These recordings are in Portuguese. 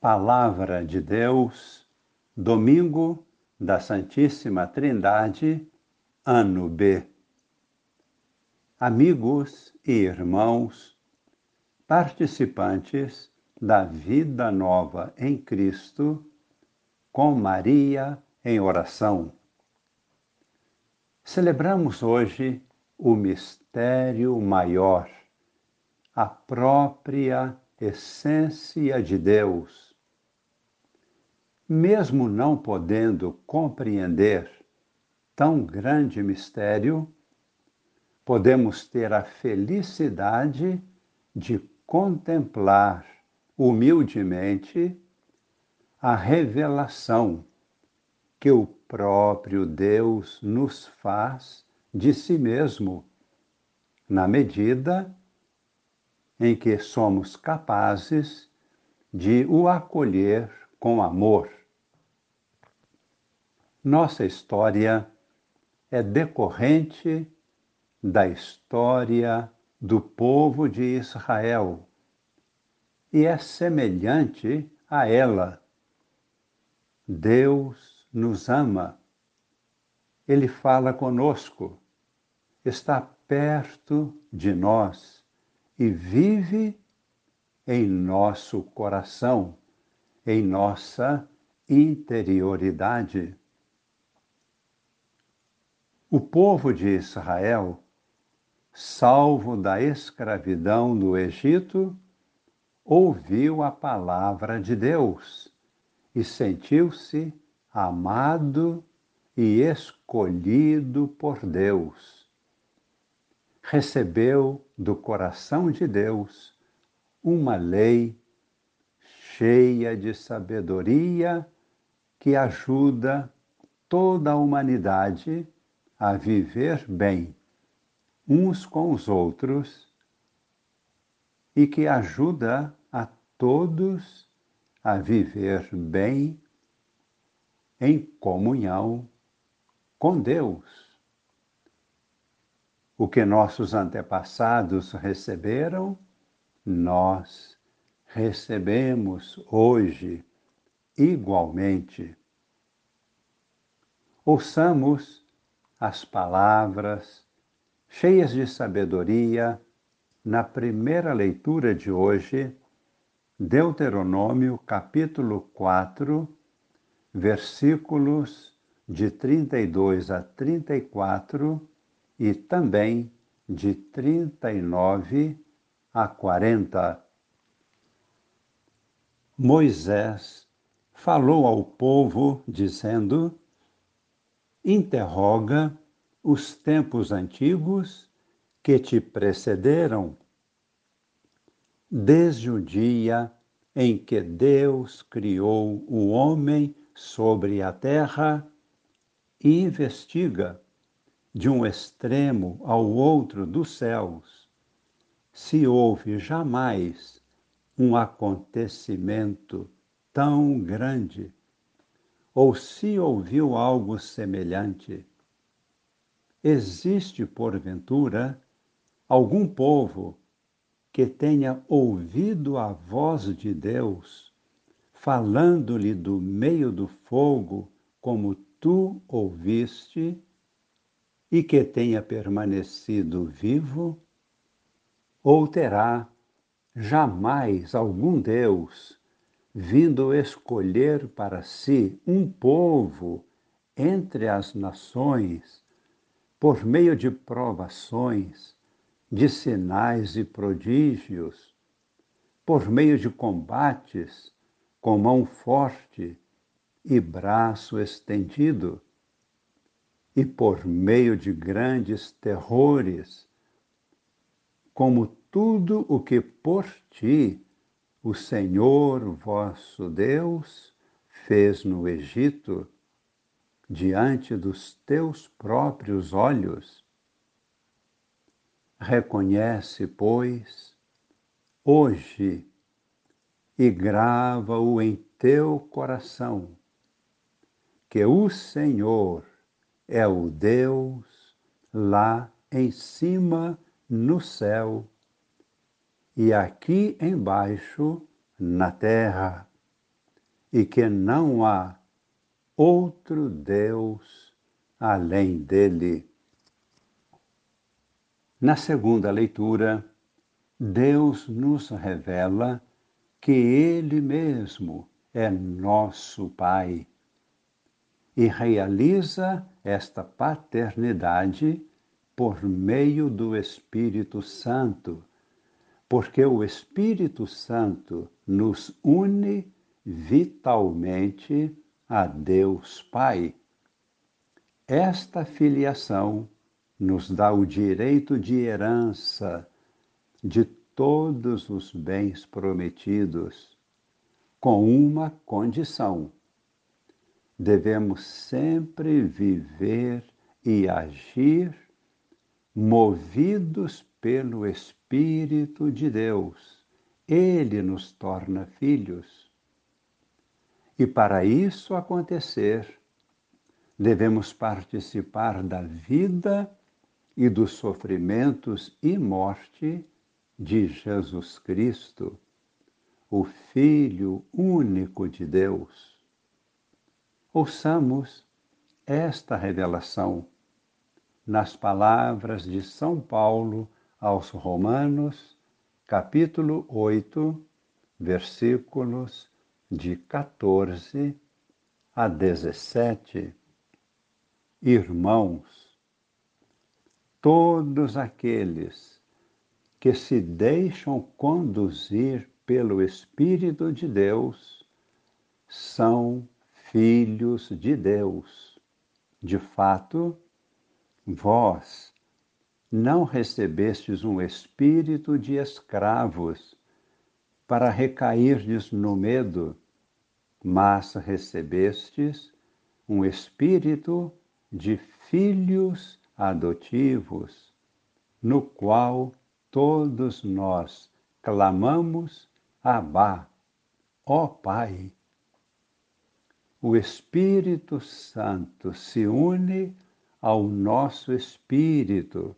Palavra de Deus, domingo da Santíssima Trindade, ano B. Amigos e irmãos, participantes da vida nova em Cristo, com Maria em oração. Celebramos hoje o mistério maior, a própria essência de Deus. Mesmo não podendo compreender tão grande mistério, podemos ter a felicidade de contemplar humildemente a revelação que o próprio Deus nos faz de si mesmo, na medida em que somos capazes de o acolher com amor. Nossa história é decorrente da história do povo de Israel e é semelhante a ela. Deus nos ama, Ele fala conosco, está perto de nós e vive em nosso coração, em nossa interioridade. O povo de Israel, salvo da escravidão do Egito, ouviu a palavra de Deus e sentiu-se amado e escolhido por Deus. Recebeu do coração de Deus uma lei cheia de sabedoria que ajuda toda a humanidade a viver bem uns com os outros e que ajuda a todos a viver bem em comunhão com Deus. O que nossos antepassados receberam, nós recebemos hoje igualmente. Ouçamos as palavras cheias de sabedoria na primeira leitura de hoje, Deuteronômio capítulo 4, versículos de 32 a 34 e também de 39 a 40. Moisés falou ao povo, dizendo: Interroga os tempos antigos que te precederam, desde o dia em que Deus criou o homem sobre a terra e investiga de um extremo ao outro dos céus. Se houve jamais um acontecimento tão grande ou se ouviu algo semelhante. Existe, porventura, algum povo que tenha ouvido a voz de Deus falando-lhe do meio do fogo, como tu ouviste, e que tenha permanecido vivo? Ou terá jamais algum Deus vindo escolher para si um povo entre as nações, por meio de provações, de sinais e prodígios, por meio de combates, com mão forte e braço estendido, e por meio de grandes terrores, como tudo o que por ti o Senhor vosso Deus fez no Egito, diante dos teus próprios olhos. Reconhece, pois, hoje e grava-o em teu coração, que o Senhor é o Deus lá em cima no céu e aqui embaixo na terra. e que não há outro Deus além dele. Na segunda leitura, Deus nos revela que Ele mesmo é nosso Pai e realiza esta paternidade por meio do Espírito Santo, porque o Espírito Santo nos une vitalmente a Deus Pai. Esta filiação nos dá o direito de herança de todos os bens prometidos, com uma condição. Devemos sempre viver e agir movidos pelo Espírito de Deus. Ele nos torna filhos. E para isso acontecer, devemos participar da vida e dos sofrimentos e morte de Jesus Cristo, o Filho único de Deus. Ouçamos esta revelação nas palavras de São Paulo aos Romanos, capítulo 8, versículos de 14 a 17. Irmãos, todos aqueles que se deixam conduzir pelo Espírito de Deus são filhos de Deus. De fato, vós não recebestes um espírito de escravos para recairdes no medo, mas recebestes um espírito de filhos adotivos, no qual todos nós clamamos Abá, ó Pai. O Espírito Santo se une ao nosso espírito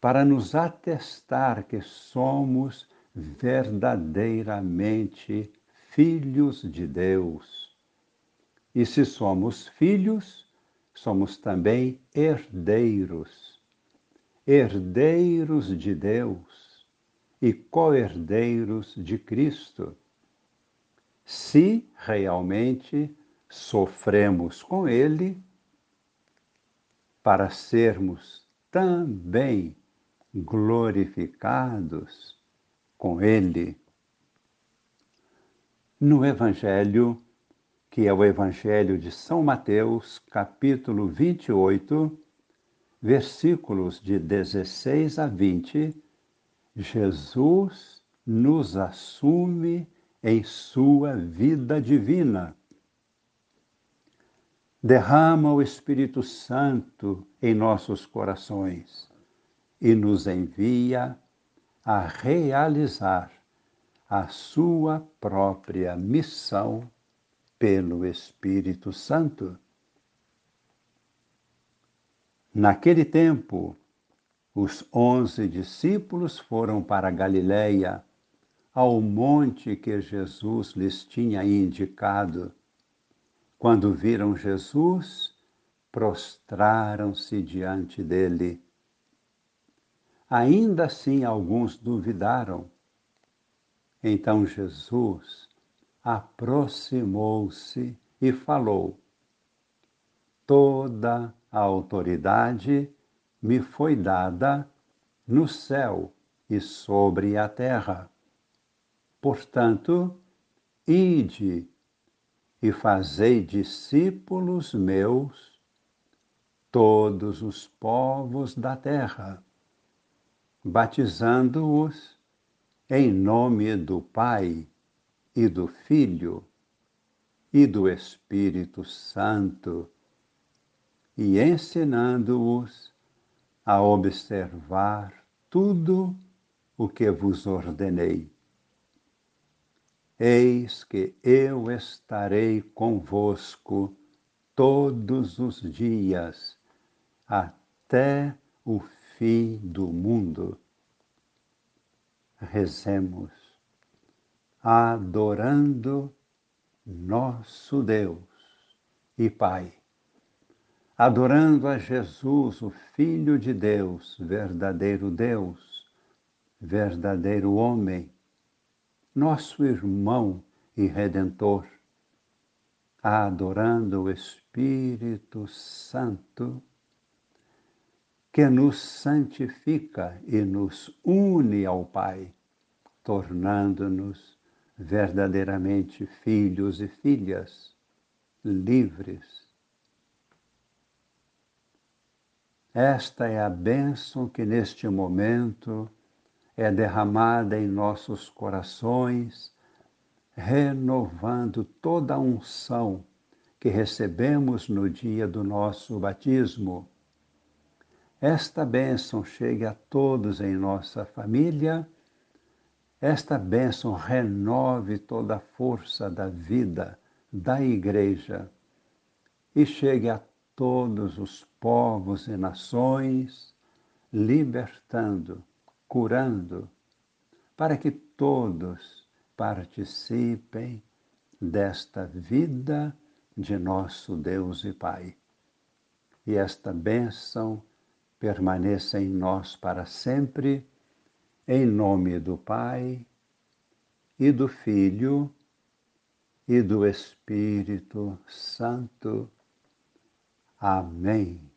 para nos atestar que somos verdadeiramente filhos de Deus. E se somos filhos, somos também herdeiros herdeiros de Deus e co-herdeiros de Cristo, se realmente sofremos com Ele, para sermos também glorificados com Ele. No Evangelho, que é o Evangelho de São Mateus, capítulo 28, versículos de 16 a 20, Jesus nos assume em sua vida divina. Derrama o Espírito Santo em nossos corações e nos envia a realizar a sua própria missão pelo Espírito Santo. Naquele tempo, os onze discípulos foram para Galiléia, ao monte que Jesus lhes tinha indicado. Quando viram Jesus, prostraram-se diante dele. Ainda assim, alguns duvidaram. Então Jesus aproximou-se e falou: Toda a autoridade me foi dada no céu e sobre a terra. Portanto, ide e fazei discípulos meus todos os povos da terra, batizando-os em nome do Pai e do Filho e do Espírito Santo e ensinando-os a observar tudo o que vos ordenei. Eis que eu estarei convosco todos os dias, até o fim do mundo. Rezemos, adorando nosso Deus e Pai. Adorando a Jesus, o Filho de Deus, verdadeiro Deus, verdadeiro homem, nosso irmão e redentor. Adorando o Espírito Santo, que nos santifica e nos une ao Pai, tornando-nos verdadeiramente filhos e filhas livres. Esta é a bênção que neste momento é derramada em nossos corações, renovando toda a unção que recebemos no dia do nosso batismo. Esta bênção chegue a todos em nossa família, esta bênção renove toda a força da vida da Igreja e chegue a todos os povos e nações, libertando, curando, para que todos participem desta vida de nosso Deus e Pai. E esta bênção permaneça em nós para sempre, em nome do Pai e do Filho e do Espírito Santo. Amém.